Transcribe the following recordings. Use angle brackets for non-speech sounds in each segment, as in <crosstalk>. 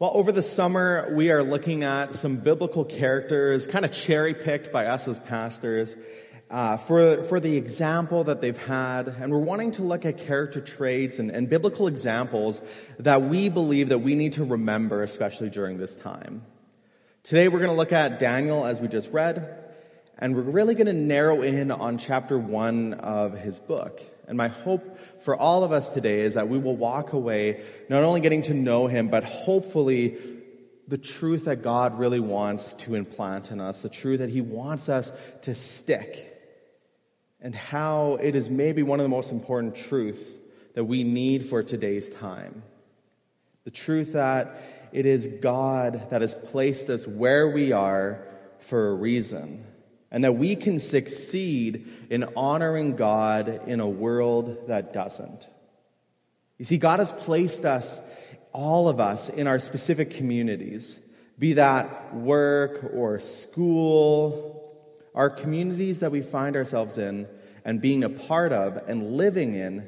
Well, over the summer, we are looking at some biblical characters, kind of cherry picked by us as pastors, uh, for, for the example that they've had. And we're wanting to look at character traits and, and biblical examples that we believe that we need to remember, especially during this time. Today, we're going to look at Daniel, as we just read, and we're really going to narrow in on chapter one of his book. And my hope for all of us today is that we will walk away not only getting to know him, but hopefully the truth that God really wants to implant in us, the truth that he wants us to stick, and how it is maybe one of the most important truths that we need for today's time. The truth that it is God that has placed us where we are for a reason and that we can succeed in honoring God in a world that doesn't. You see, God has placed us, all of us, in our specific communities, be that work or school, our communities that we find ourselves in and being a part of and living in.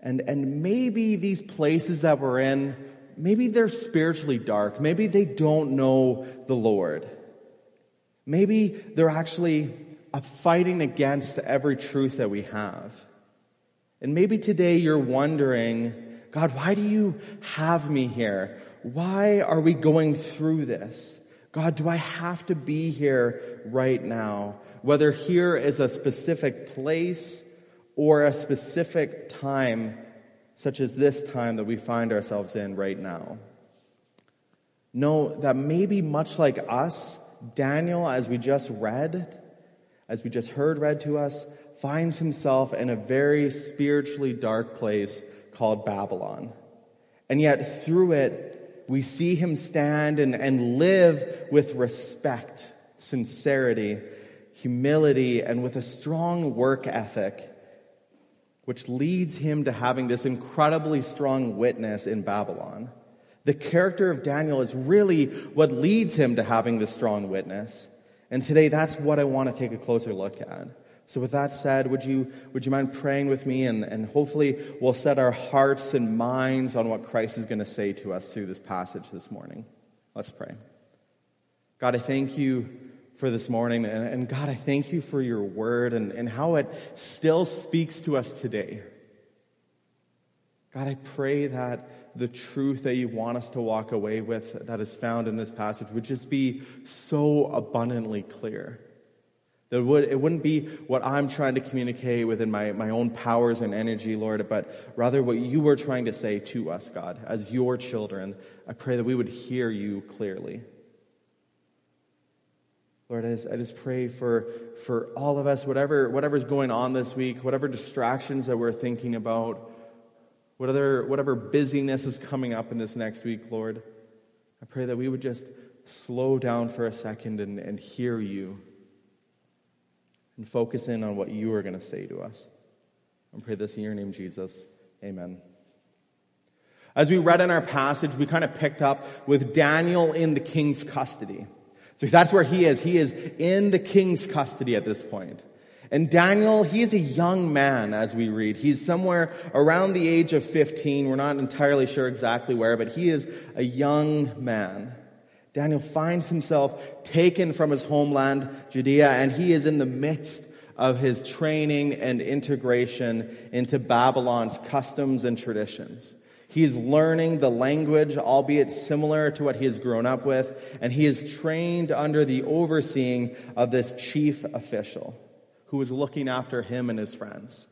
And, and maybe these places that we're in, maybe they're spiritually dark. Maybe they don't know the Lord. Maybe they're actually fighting against every truth that we have. And maybe today you're wondering, God, why do you have me here? Why are we going through this? God, do I have to be here right now? Whether here is a specific place or a specific time, such as this time that we find ourselves in right now. Know that maybe much like us, Daniel, as we just read, as we just heard read to us, finds himself in a very spiritually dark place called Babylon. And yet, through it, we see him stand and, and live with respect, sincerity, humility, and with a strong work ethic, which leads him to having this incredibly strong witness in Babylon. The character of Daniel is really what leads him to having this strong witness. And today, that's what I want to take a closer look at. So, with that said, would you, would you mind praying with me? And, and hopefully, we'll set our hearts and minds on what Christ is going to say to us through this passage this morning. Let's pray. God, I thank you for this morning. And, and God, I thank you for your word and, and how it still speaks to us today. God, I pray that the truth that you want us to walk away with that is found in this passage would just be so abundantly clear. That would, it wouldn't be what I'm trying to communicate within my, my own powers and energy, Lord, but rather what you were trying to say to us, God, as your children. I pray that we would hear you clearly. Lord, I just, I just pray for, for all of us, whatever, whatever's going on this week, whatever distractions that we're thinking about, whatever, whatever busyness is coming up in this next week, Lord, I pray that we would just slow down for a second and, and hear you and focus in on what you are going to say to us. I pray this in your name, Jesus. Amen. As we read in our passage, we kind of picked up with Daniel in the king's custody. So that's where he is. He is in the king's custody at this point. And Daniel, he is a young man as we read. He's somewhere around the age of 15. We're not entirely sure exactly where, but he is a young man. Daniel finds himself taken from his homeland, Judea, and he is in the midst of his training and integration into Babylon's customs and traditions. He's learning the language, albeit similar to what he has grown up with, and he is trained under the overseeing of this chief official who is looking after him and his friends.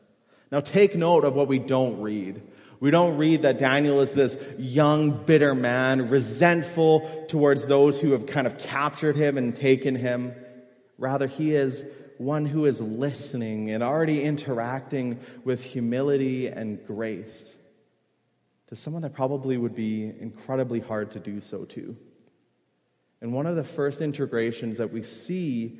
Now take note of what we don't read. We don't read that Daniel is this young, bitter man, resentful towards those who have kind of captured him and taken him. Rather, he is one who is listening and already interacting with humility and grace to someone that probably would be incredibly hard to do so to. And one of the first integrations that we see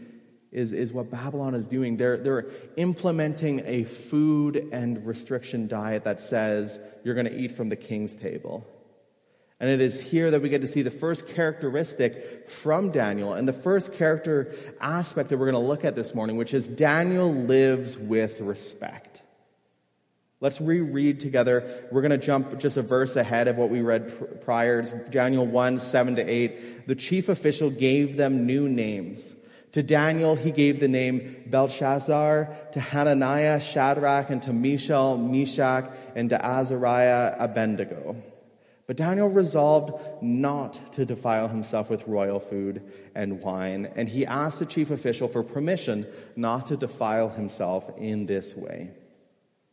is, is what Babylon is doing. They're, they're implementing a food and restriction diet that says you're going to eat from the king's table. And it is here that we get to see the first characteristic from Daniel and the first character aspect that we're going to look at this morning, which is Daniel lives with respect. Let's reread together. We're going to jump just a verse ahead of what we read prior. Daniel 1, 7 to 8. The chief official gave them new names. To Daniel, he gave the name Belshazzar, to Hananiah, Shadrach, and to Mishael, Meshach, and to Azariah, Abednego. But Daniel resolved not to defile himself with royal food and wine, and he asked the chief official for permission not to defile himself in this way.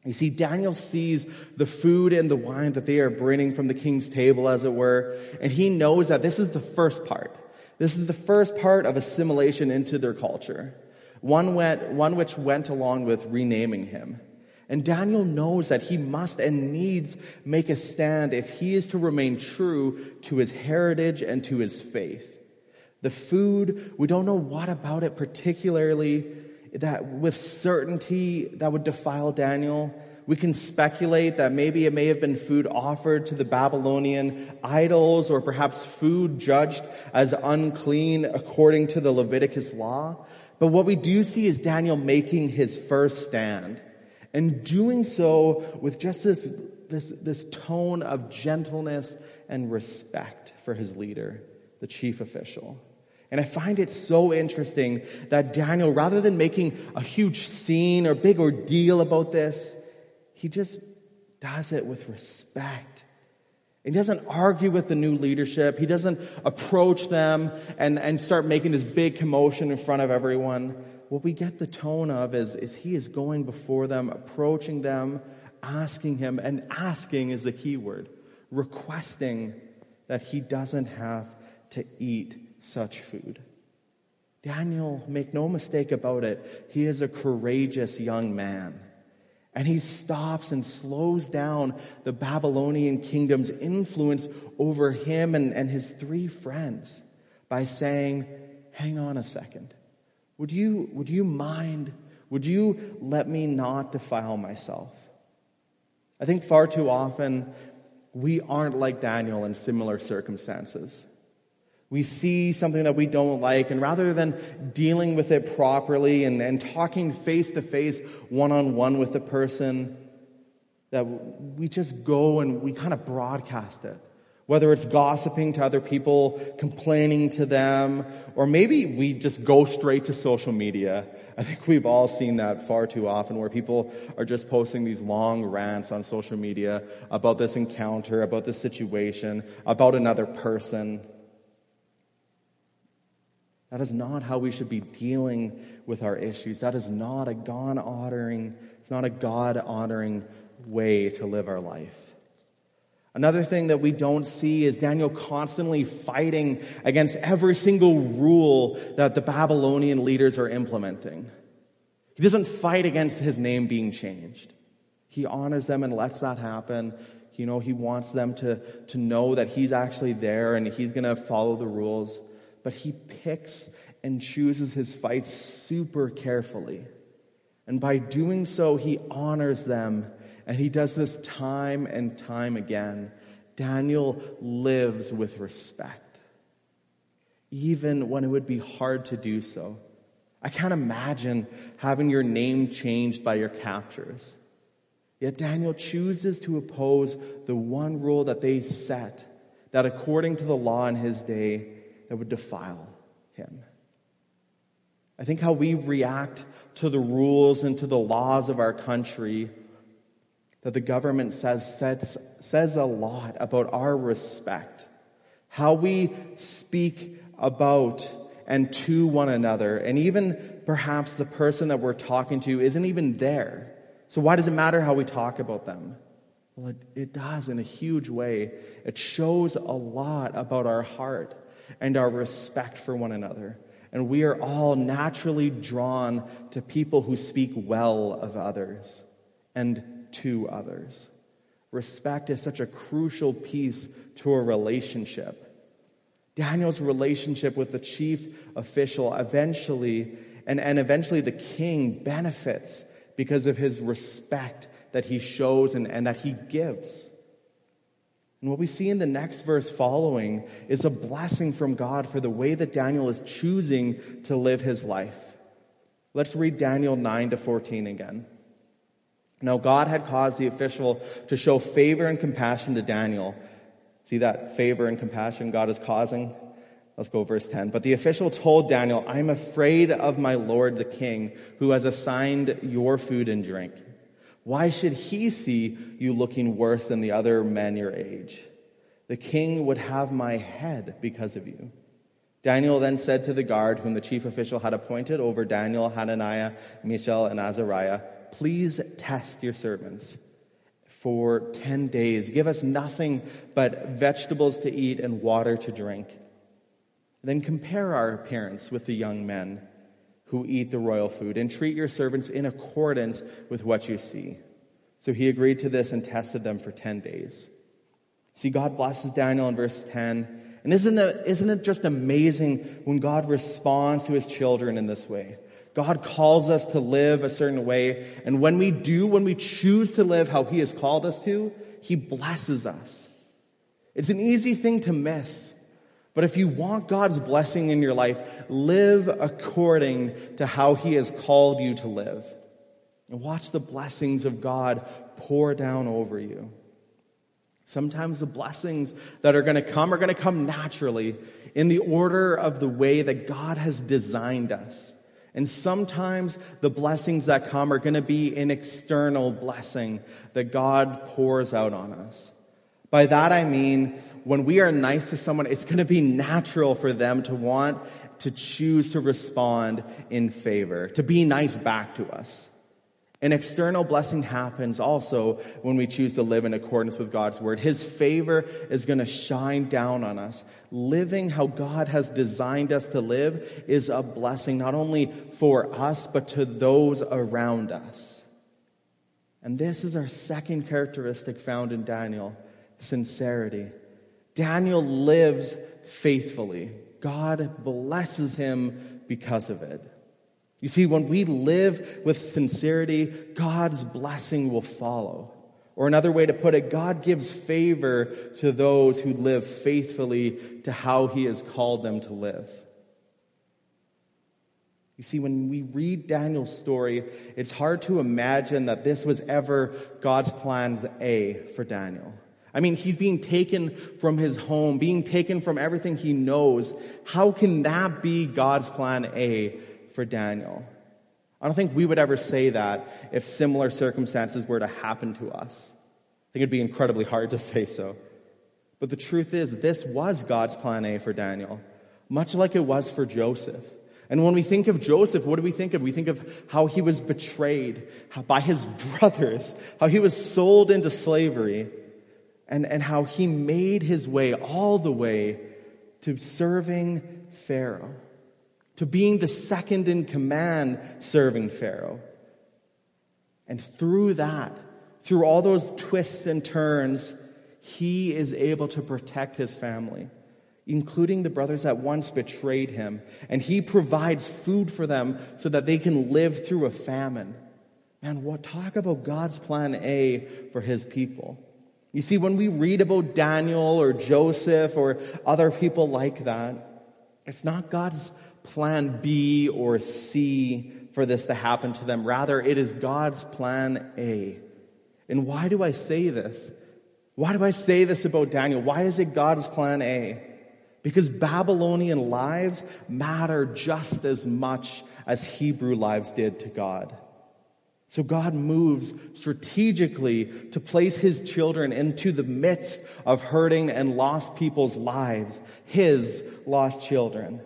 You see, Daniel sees the food and the wine that they are bringing from the king's table, as it were, and he knows that this is the first part. This is the first part of assimilation into their culture. One, went, one which went along with renaming him. And Daniel knows that he must and needs make a stand if he is to remain true to his heritage and to his faith. The food, we don't know what about it particularly that with certainty that would defile Daniel. We can speculate that maybe it may have been food offered to the Babylonian idols or perhaps food judged as unclean according to the Leviticus law. But what we do see is Daniel making his first stand and doing so with just this, this, this tone of gentleness and respect for his leader, the chief official. And I find it so interesting that Daniel, rather than making a huge scene or big ordeal about this, he just does it with respect. He doesn't argue with the new leadership. He doesn't approach them and, and start making this big commotion in front of everyone. What we get the tone of is, is he is going before them, approaching them, asking him, and asking is the key word, requesting that he doesn't have to eat such food. Daniel, make no mistake about it, he is a courageous young man. And he stops and slows down the Babylonian kingdom's influence over him and, and his three friends by saying, Hang on a second. Would you, would you mind? Would you let me not defile myself? I think far too often we aren't like Daniel in similar circumstances. We see something that we don't like, and rather than dealing with it properly and, and talking face to face, one on one with the person, that we just go and we kind of broadcast it. Whether it's gossiping to other people, complaining to them, or maybe we just go straight to social media. I think we've all seen that far too often where people are just posting these long rants on social media about this encounter, about this situation, about another person. That is not how we should be dealing with our issues. That is not a God honoring, it's not a God honoring way to live our life. Another thing that we don't see is Daniel constantly fighting against every single rule that the Babylonian leaders are implementing. He doesn't fight against his name being changed. He honors them and lets that happen. You know, he wants them to, to know that he's actually there and he's going to follow the rules but he picks and chooses his fights super carefully. And by doing so, he honors them. And he does this time and time again. Daniel lives with respect, even when it would be hard to do so. I can't imagine having your name changed by your captors. Yet Daniel chooses to oppose the one rule that they set, that according to the law in his day, that would defile him. I think how we react to the rules and to the laws of our country that the government says sets, says a lot about our respect, how we speak about and to one another, and even perhaps the person that we're talking to isn't even there. So why does it matter how we talk about them? Well, it, it does in a huge way. It shows a lot about our heart and our respect for one another. And we are all naturally drawn to people who speak well of others and to others. Respect is such a crucial piece to a relationship. Daniel's relationship with the chief official eventually, and, and eventually the king benefits because of his respect that he shows and, and that he gives. And what we see in the next verse following is a blessing from God for the way that Daniel is choosing to live his life. Let's read Daniel 9 to 14 again. Now God had caused the official to show favor and compassion to Daniel. See that favor and compassion God is causing? Let's go verse 10. But the official told Daniel, I'm afraid of my lord the king, who has assigned your food and drink. Why should he see you looking worse than the other men your age? The king would have my head because of you. Daniel then said to the guard, whom the chief official had appointed over Daniel, Hananiah, Mishael, and Azariah, Please test your servants for 10 days. Give us nothing but vegetables to eat and water to drink. Then compare our appearance with the young men who eat the royal food and treat your servants in accordance with what you see. So he agreed to this and tested them for 10 days. See, God blesses Daniel in verse 10. And isn't it, isn't it just amazing when God responds to his children in this way? God calls us to live a certain way. And when we do, when we choose to live how he has called us to, he blesses us. It's an easy thing to miss. But if you want God's blessing in your life, live according to how he has called you to live. And watch the blessings of God pour down over you. Sometimes the blessings that are going to come are going to come naturally in the order of the way that God has designed us. And sometimes the blessings that come are going to be an external blessing that God pours out on us. By that I mean, when we are nice to someone, it's going to be natural for them to want to choose to respond in favor, to be nice back to us. An external blessing happens also when we choose to live in accordance with God's word. His favor is going to shine down on us. Living how God has designed us to live is a blessing not only for us, but to those around us. And this is our second characteristic found in Daniel sincerity. Daniel lives faithfully. God blesses him because of it. You see, when we live with sincerity, God's blessing will follow. Or another way to put it, God gives favor to those who live faithfully to how He has called them to live. You see, when we read Daniel's story, it's hard to imagine that this was ever God's plans A for Daniel. I mean, he's being taken from his home, being taken from everything he knows. How can that be God's plan A for Daniel. I don't think we would ever say that if similar circumstances were to happen to us. I think it'd be incredibly hard to <laughs> say so. But the truth is, this was God's plan A for Daniel, much like it was for Joseph. And when we think of Joseph, what do we think of? We think of how he was betrayed by his <laughs> brothers, how he was sold into slavery, and, and how he made his way all the way to serving Pharaoh to being the second in command serving Pharaoh. And through that, through all those twists and turns, he is able to protect his family, including the brothers that once betrayed him. And he provides food for them so that they can live through a famine. And talk about God's plan A for his people. You see, when we read about Daniel or Joseph or other people like that, it's not God's plan B or C for this to happen to them. Rather, it is God's plan A. And why do I say this? Why do I say this about Daniel? Why is it God's plan A? Because Babylonian lives matter just as much as Hebrew lives did to God. So God moves strategically to place his children into the midst of hurting and lost people's lives, his lost children.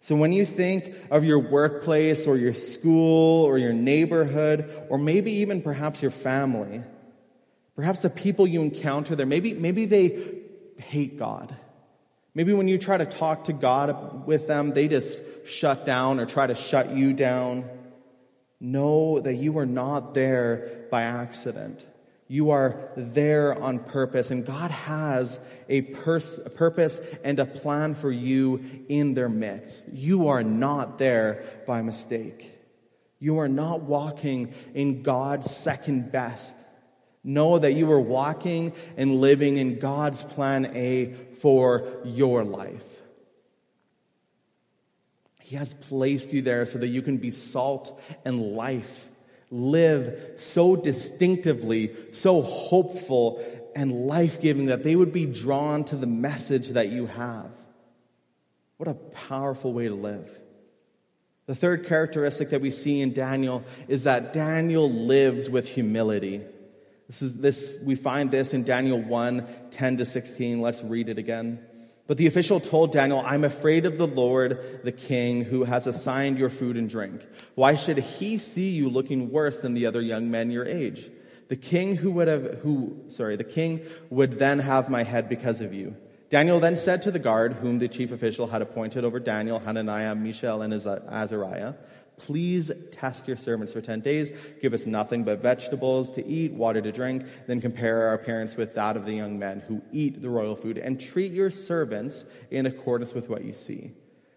So when you think of your workplace or your school or your neighborhood, or maybe even perhaps your family, perhaps the people you encounter there, maybe, maybe they hate God. Maybe when you try to talk to God with them, they just shut down or try to shut you down. Know that you are not there by accident. You are there on purpose, and God has a, pers- a, purpose and a plan for you in their midst. You are not there by mistake. You are not walking in God's second best. Know that you are walking and living in God's plan A for your life. He has placed you there so that you can be salt and life live so distinctively, so hopeful and life giving that they would be drawn to the message that you have. What a powerful way to live. The third characteristic that we see in Daniel is that Daniel lives with humility. This is this, we find this in Daniel 1, 10 to 16. Let's read it again. But the official told Daniel, I'm afraid of the Lord, the king, who has assigned your food and drink. Why should he see you looking worse than the other young men your age? The king who would have, who, sorry, the king would then have my head because of you. Daniel then said to the guard, whom the chief official had appointed over Daniel, Hananiah, Mishael, and Azariah, Please test your servants for 10 days. Give us nothing but vegetables to eat, water to drink. Then compare our appearance with that of the young men who eat the royal food and treat your servants in accordance with what you see.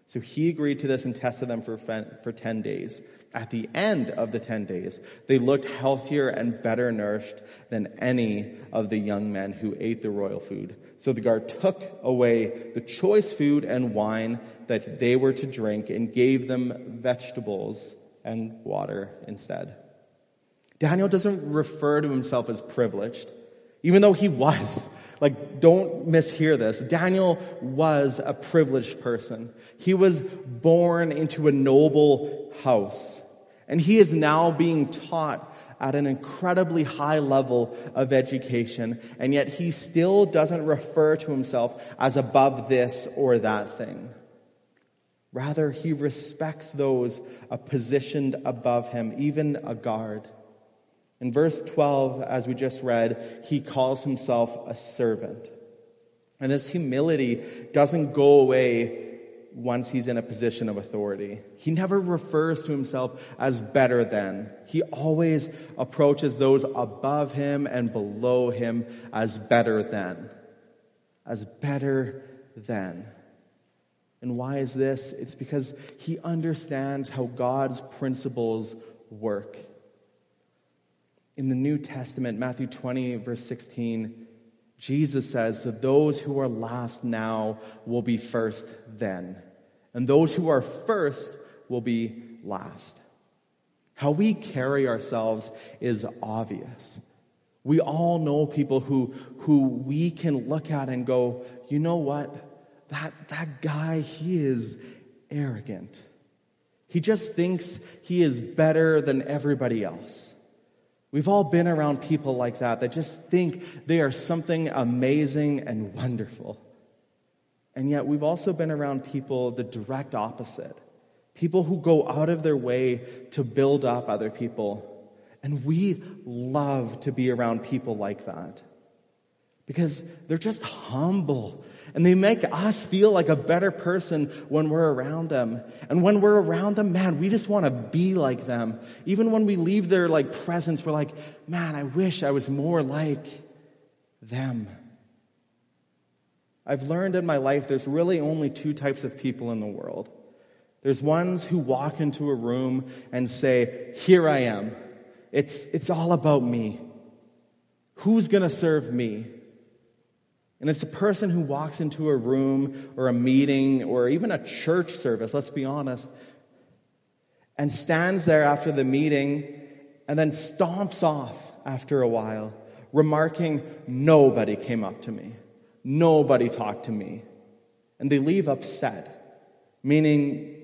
So he agreed to this and tested them for, for 10 days. At the end of the 10 days, they looked healthier and better nourished than any of the young men who ate the royal food. So the guard took away the choice food and wine that they were to drink and gave them vegetables and water instead. Daniel doesn't refer to himself as privileged, even though he was. Like, don't mishear this. Daniel was a privileged person. He was born into a noble house. And he is now being taught at an incredibly high level of education, and yet he still doesn't refer to himself as above this or that thing. Rather, he respects those uh, positioned above him, even a guard. In verse 12, as we just read, he calls himself a servant. And his humility doesn't go away once he's in a position of authority. He never refers to himself as better than. He always approaches those above him and below him as better than. As better than. And why is this? It's because he understands how God's principles work. In the New Testament, Matthew 20, verse 16, Jesus says that those who are last now will be first then, and those who are first will be last. How we carry ourselves is obvious. We all know people who, who we can look at and go, you know what? That, that guy, he is arrogant. He just thinks he is better than everybody else. We've all been around people like that that just think they are something amazing and wonderful. And yet we've also been around people the direct opposite. People who go out of their way to build up other people. And we love to be around people like that because they're just humble and they make us feel like a better person when we're around them. And when we're around them, man, we just want to be like them. Even when we leave their like presence, we're like, man, I wish I was more like them. I've learned in my life there's really only two types of people in the world. There's ones who walk into a room and say, Here I am. It's, it's all about me. Who's going to serve me? And it's a person who walks into a room or a meeting or even a church service, let's be honest, and stands there after the meeting and then stomps off after a while, remarking, Nobody came up to me. Nobody talked to me. And they leave upset, meaning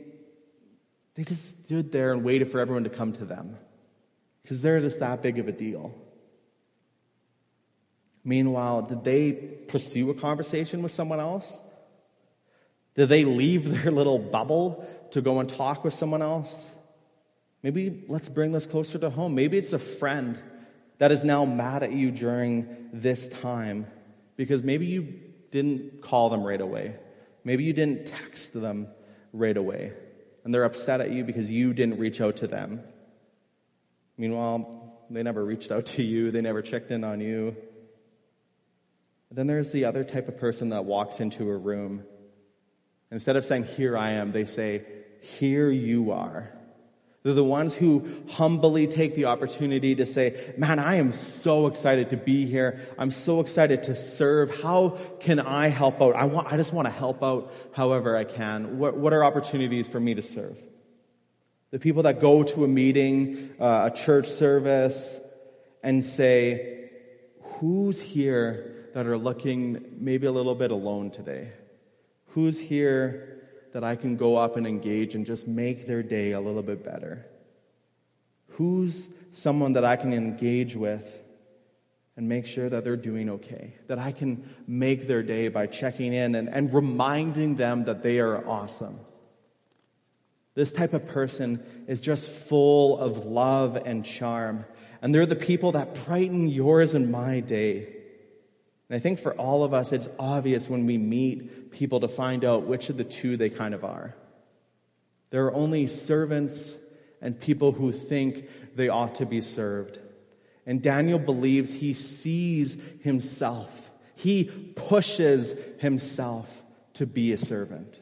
they just stood there and waited for everyone to come to them because they're just that big of a deal. Meanwhile, did they pursue a conversation with someone else? Did they leave <laughs> their little bubble to go and talk with someone else? Maybe let's bring this closer to home. Maybe it's a friend that is now mad at you during this time because maybe you didn't call them right away. Maybe you didn't text them right away. And they're upset at you because you didn't reach out to them. Meanwhile, they never reached out to you, they never checked in on you. Then there's the other type of person that walks into a room. Instead of saying, Here I am, they say, Here you are. They're the ones who humbly take the opportunity to say, Man, I am so excited to be here. I'm so excited to serve. How can I help out? I, want, I just want to help out however I can. What, what are opportunities for me to serve? The people that go to a meeting, uh, a church service, and say, Who's here that are looking maybe a little bit alone today? Who's here that I can go up and engage and just make their day a little bit better? Who's someone that I can engage with and make sure that they're doing okay? That I can make their day by checking in and, and reminding them that they are awesome. This type of person is just full of love and charm. And they're the people that brighten yours and my day. And I think for all of us, it's obvious when we meet people to find out which of the two they kind of are. There are only servants and people who think they ought to be served. And Daniel believes he sees himself. He pushes himself to be a servant.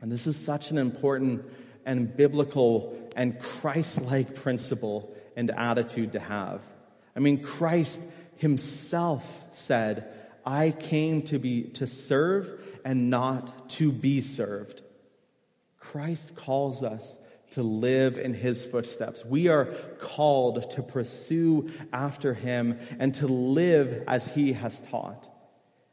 And this is such an important and biblical and Christ like principle and attitude to have. I mean, Christ himself said, I came to be, to serve and not to be served. Christ calls us to live in his footsteps. We are called to pursue after him and to live as he has taught.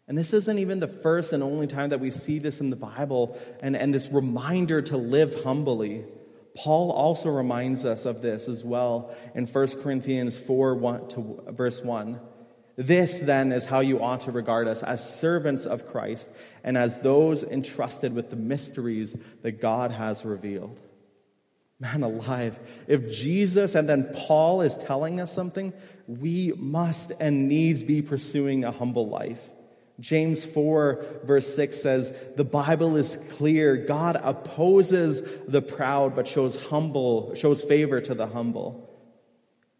And this isn't even the first and only time that we see this in the Bible and, and this reminder to live humbly. Paul also reminds us of this as well in 1 Corinthians 4 1 to verse 1. This then is how you ought to regard us as servants of Christ and as those entrusted with the mysteries that God has revealed. Man alive, if Jesus and then Paul is telling us something, we must and needs be pursuing a humble life. James 4 verse 6 says, the Bible is clear. God opposes the proud, but shows humble, shows favor to the humble.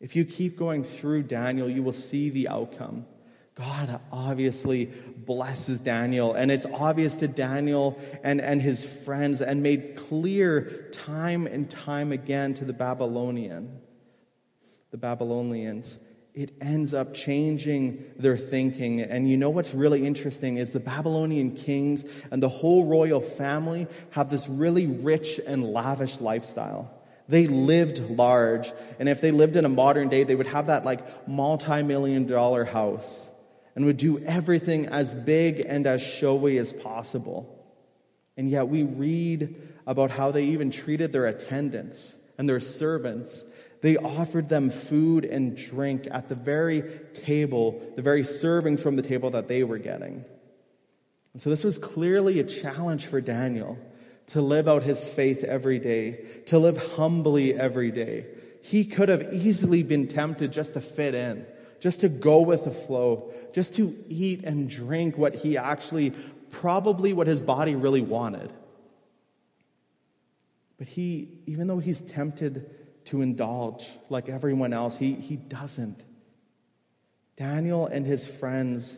If you keep going through Daniel, you will see the outcome. God obviously blesses Daniel, and it's obvious to Daniel and, and his friends, and made clear time and time again to the Babylonian, the Babylonians. It ends up changing their thinking. And you know what's really interesting is the Babylonian kings and the whole royal family have this really rich and lavish lifestyle. They lived large. And if they lived in a modern day, they would have that like multi-million dollar house and would do everything as big and as showy as possible. And yet we read about how they even treated their attendants and their servants. They offered them food and drink at the very table, the very servings from the table that they were getting. And so this was clearly a challenge for Daniel to live out his faith every day, to live humbly every day. He could have easily been tempted just to fit in, just to go with the flow, just to eat and drink what he actually, probably what his body really wanted. But he, even though he's tempted to indulge like everyone else, he, he doesn't. Daniel and his friends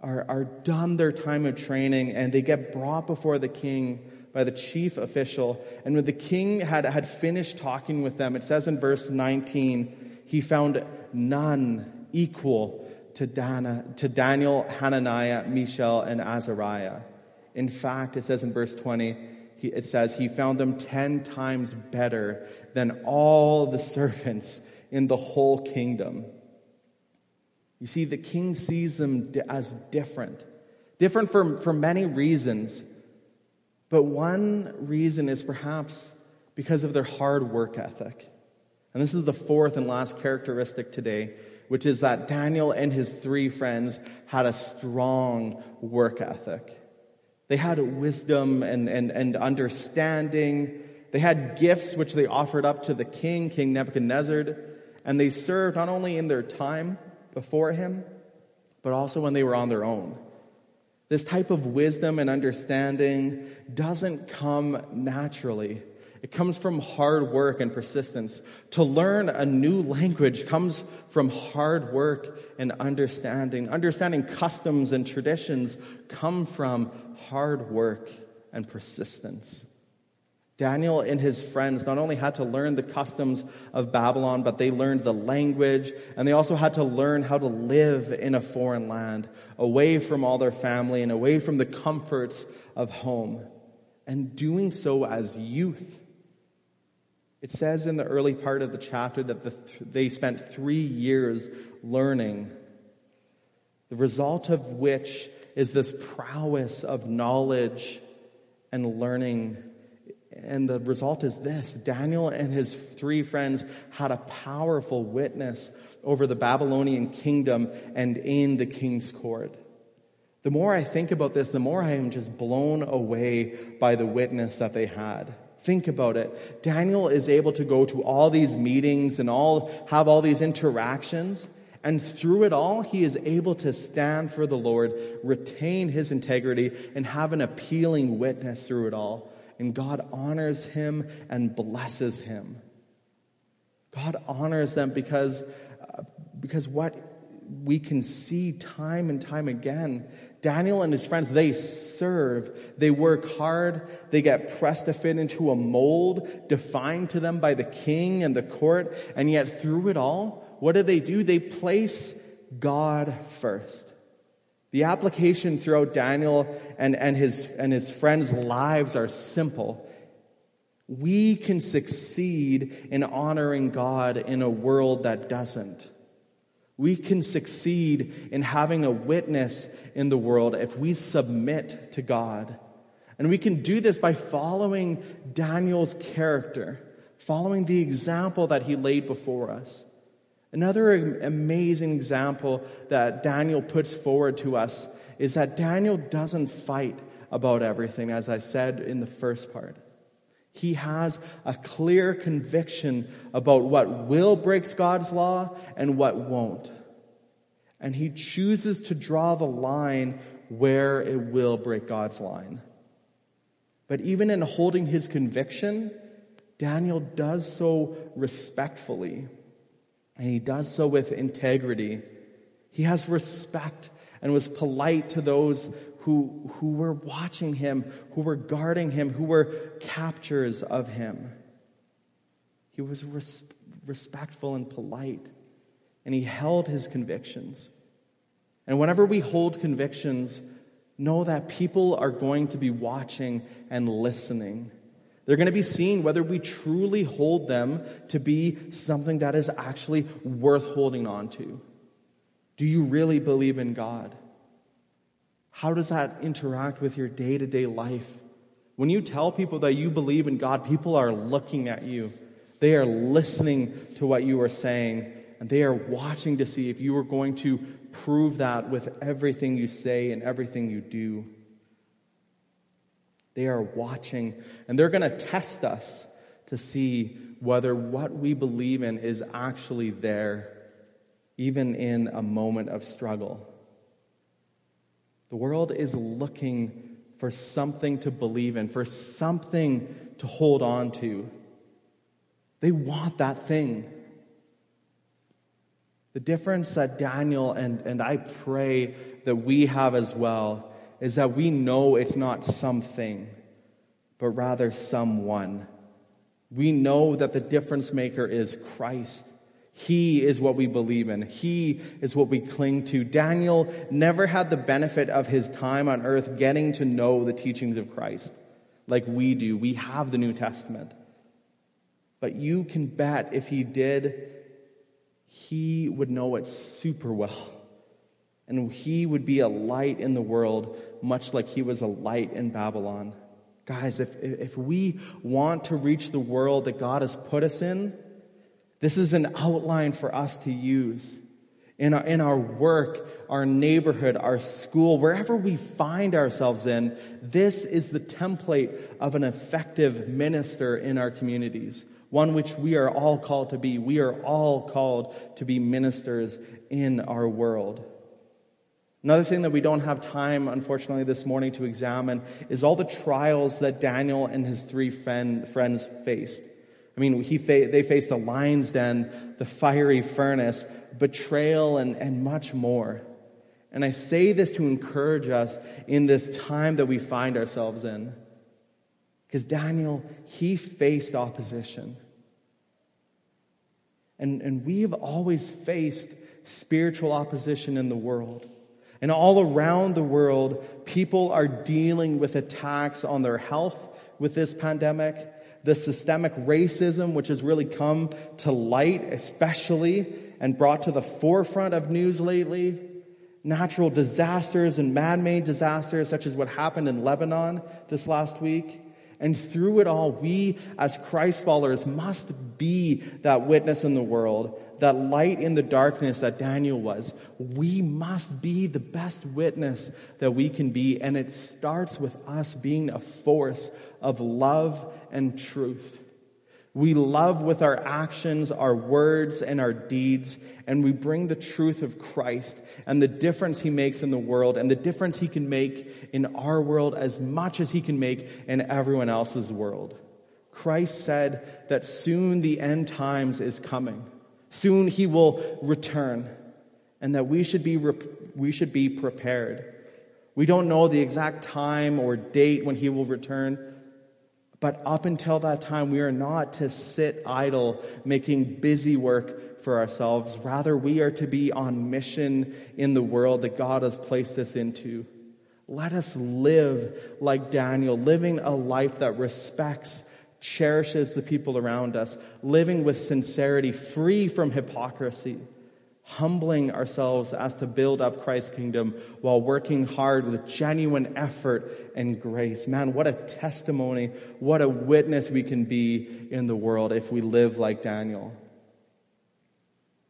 are, are done their time of training and they get brought before the king by the chief official. And when the king had, had finished talking with them, it says in verse 19, he found none equal to, Dana, to Daniel, Hananiah, Mishael, and Azariah. In fact, it says in verse 20, he, it says, he found them 10 times better than all the servants in the whole kingdom. You see, the king sees them as different. Different for, for many reasons. But one reason is perhaps because of their hard work ethic. And this is the fourth and last characteristic today, which is that Daniel and his three friends had a strong work ethic. They had wisdom and, and, and understanding. They had gifts which they offered up to the king, King Nebuchadnezzar, and they served not only in their time before him, but also when they were on their own. This type of wisdom and understanding doesn't come naturally. It comes from hard work and persistence. To learn a new language comes from hard work and understanding. Understanding customs and traditions come from hard work and persistence. Daniel and his friends not only had to learn the customs of Babylon, but they learned the language, and they also had to learn how to live in a foreign land, away from all their family and away from the comforts of home. And doing so as youth, It says in the early part of the chapter that the th- they spent three years learning, the result of which is this prowess of knowledge and learning. And the result is this Daniel and his three friends had a powerful witness over the Babylonian kingdom and in the king's court. The more I think about this, the more I am just blown away by the witness that they had. Think about it. Daniel is able to go to all these meetings and all have all these interactions. And through it all, he is able to stand for the Lord, retain his integrity, and have an appealing witness through it all. And God honors him and blesses him. God honors them because, uh, because what we can see time and time again Daniel and his friends, they serve, they work hard, they get pressed to fit into a mold defined to them by the king and the court, and yet through it all, what do they do? They place God first. The application throughout Daniel and, and, his, and his friends' lives are simple. We can succeed in honoring God in a world that doesn't. We can succeed in having a witness in the world if we submit to God. And we can do this by following Daniel's character, following the example that he laid before us. Another amazing example that Daniel puts forward to us is that Daniel doesn't fight about everything, as I said in the first part. He has a clear conviction about what will break God's law and what won't. And he chooses to draw the line where it will break God's line. But even in holding his conviction, Daniel does so respectfully. And he does so with integrity. He has respect and was polite to those who, who were watching him, who were guarding him, who were captors of him. He was res- respectful and polite, and he held his convictions. And whenever we hold convictions, know that people are going to be watching and listening. They're going to be seeing whether we truly hold them to be something that is actually worth holding on to. Do you really believe in God? How does that interact with your day to day life? When you tell people that you believe in God, people are looking at you. They are listening to what you are saying, and they are watching to see if you are going to prove that with everything you say and everything you do. They are watching, and they're going to test us to see whether what we believe in is actually there, even in a moment of struggle. The world is looking for something to believe in, for something to hold on to. They want that thing. The difference that Daniel and, and I pray that we have as well is that we know it's not something, but rather someone. We know that the difference maker is Christ. He is what we believe in. He is what we cling to. Daniel never had the benefit of his time on earth getting to know the teachings of Christ like we do. We have the New Testament. But you can bet if he did, he would know it super well. And he would be a light in the world, much like he was a light in Babylon. Guys, if, if we want to reach the world that God has put us in, this is an outline for us to use in our, in our work, our neighborhood, our school, wherever we find ourselves in. This is the template of an effective minister in our communities, one which we are all called to be. We are all called to be ministers in our world. Another thing that we don't have time, unfortunately, this morning to examine is all the trials that Daniel and his three friend, friends faced. I mean, he they faced the lion's den, the fiery furnace, betrayal, and, and much more. And I say this to encourage us in this time that we find ourselves in. Because Daniel, he faced opposition. And, and we've always faced spiritual opposition in the world. And all around the world, people are dealing with attacks on their health with this pandemic, the systemic racism which has really come to light, especially and brought to the forefront of news lately, natural disasters and man made disasters, such as what happened in Lebanon this last week. And through it all, we as Christ followers must be that witness in the world, that light in the darkness that Daniel was. We must be the best witness that we can be. And it starts with us being a force of love and truth. We love with our actions, our words, and our deeds, and we bring the truth of Christ and the difference he makes in the world and the difference he can make in our world as much as he can make in everyone else's world. Christ said that soon the end times is coming. Soon he will return, and that we should be, we should be prepared. We don't know the exact time or date when he will return. But up until that time, we are not to sit idle, making busy work for ourselves. Rather, we are to be on mission in the world that God has placed us into. Let us live like Daniel, living a life that respects, cherishes the people around us, living with sincerity, free from hypocrisy humbling ourselves as to build up Christ's kingdom while working hard with genuine effort and grace. Man, what a testimony, what a witness we can be in the world if we live like Daniel.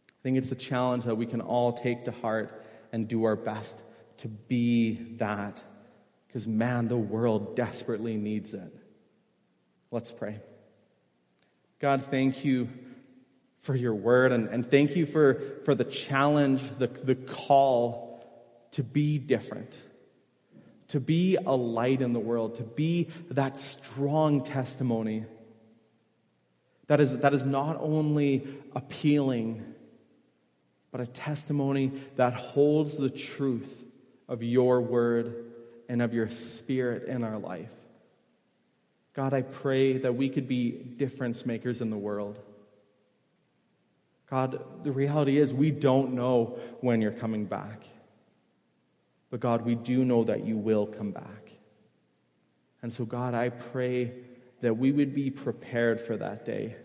I think it's a challenge that we can all take to heart and do our best to be that. Because, man, the world desperately needs it. Let's pray. God, thank you for your word. And, and thank you for, for the challenge, the, the call to be different, to be a light in the world, to be that strong testimony that is, that is not only appealing, but a testimony that holds the truth of your word and of your spirit in our life. God, I pray that we could be difference makers in the world. God, the reality is we don't know when you're coming back. But God, we do know that you will come back. And so, God, I pray that we would be prepared for that day,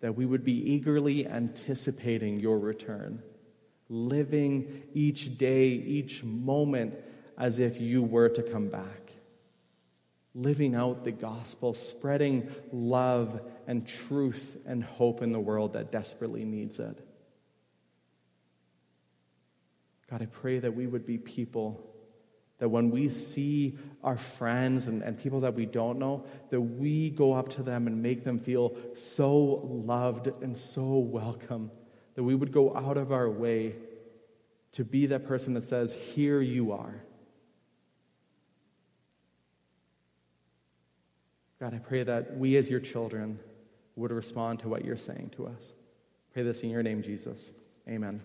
that we would be eagerly anticipating your return, living each day, each moment as if you were to come back living out the gospel, spreading love and truth and hope in the world that desperately needs it. God, I pray that we would be people that when we see our friends and, and people that we don't know, that we go up to them and make them feel so loved and so welcome, that we would go out of our way to be that person that says, Here you are. God, I pray that we as your children would respond to what you're saying to us. Pray this in your name, Jesus. Amen.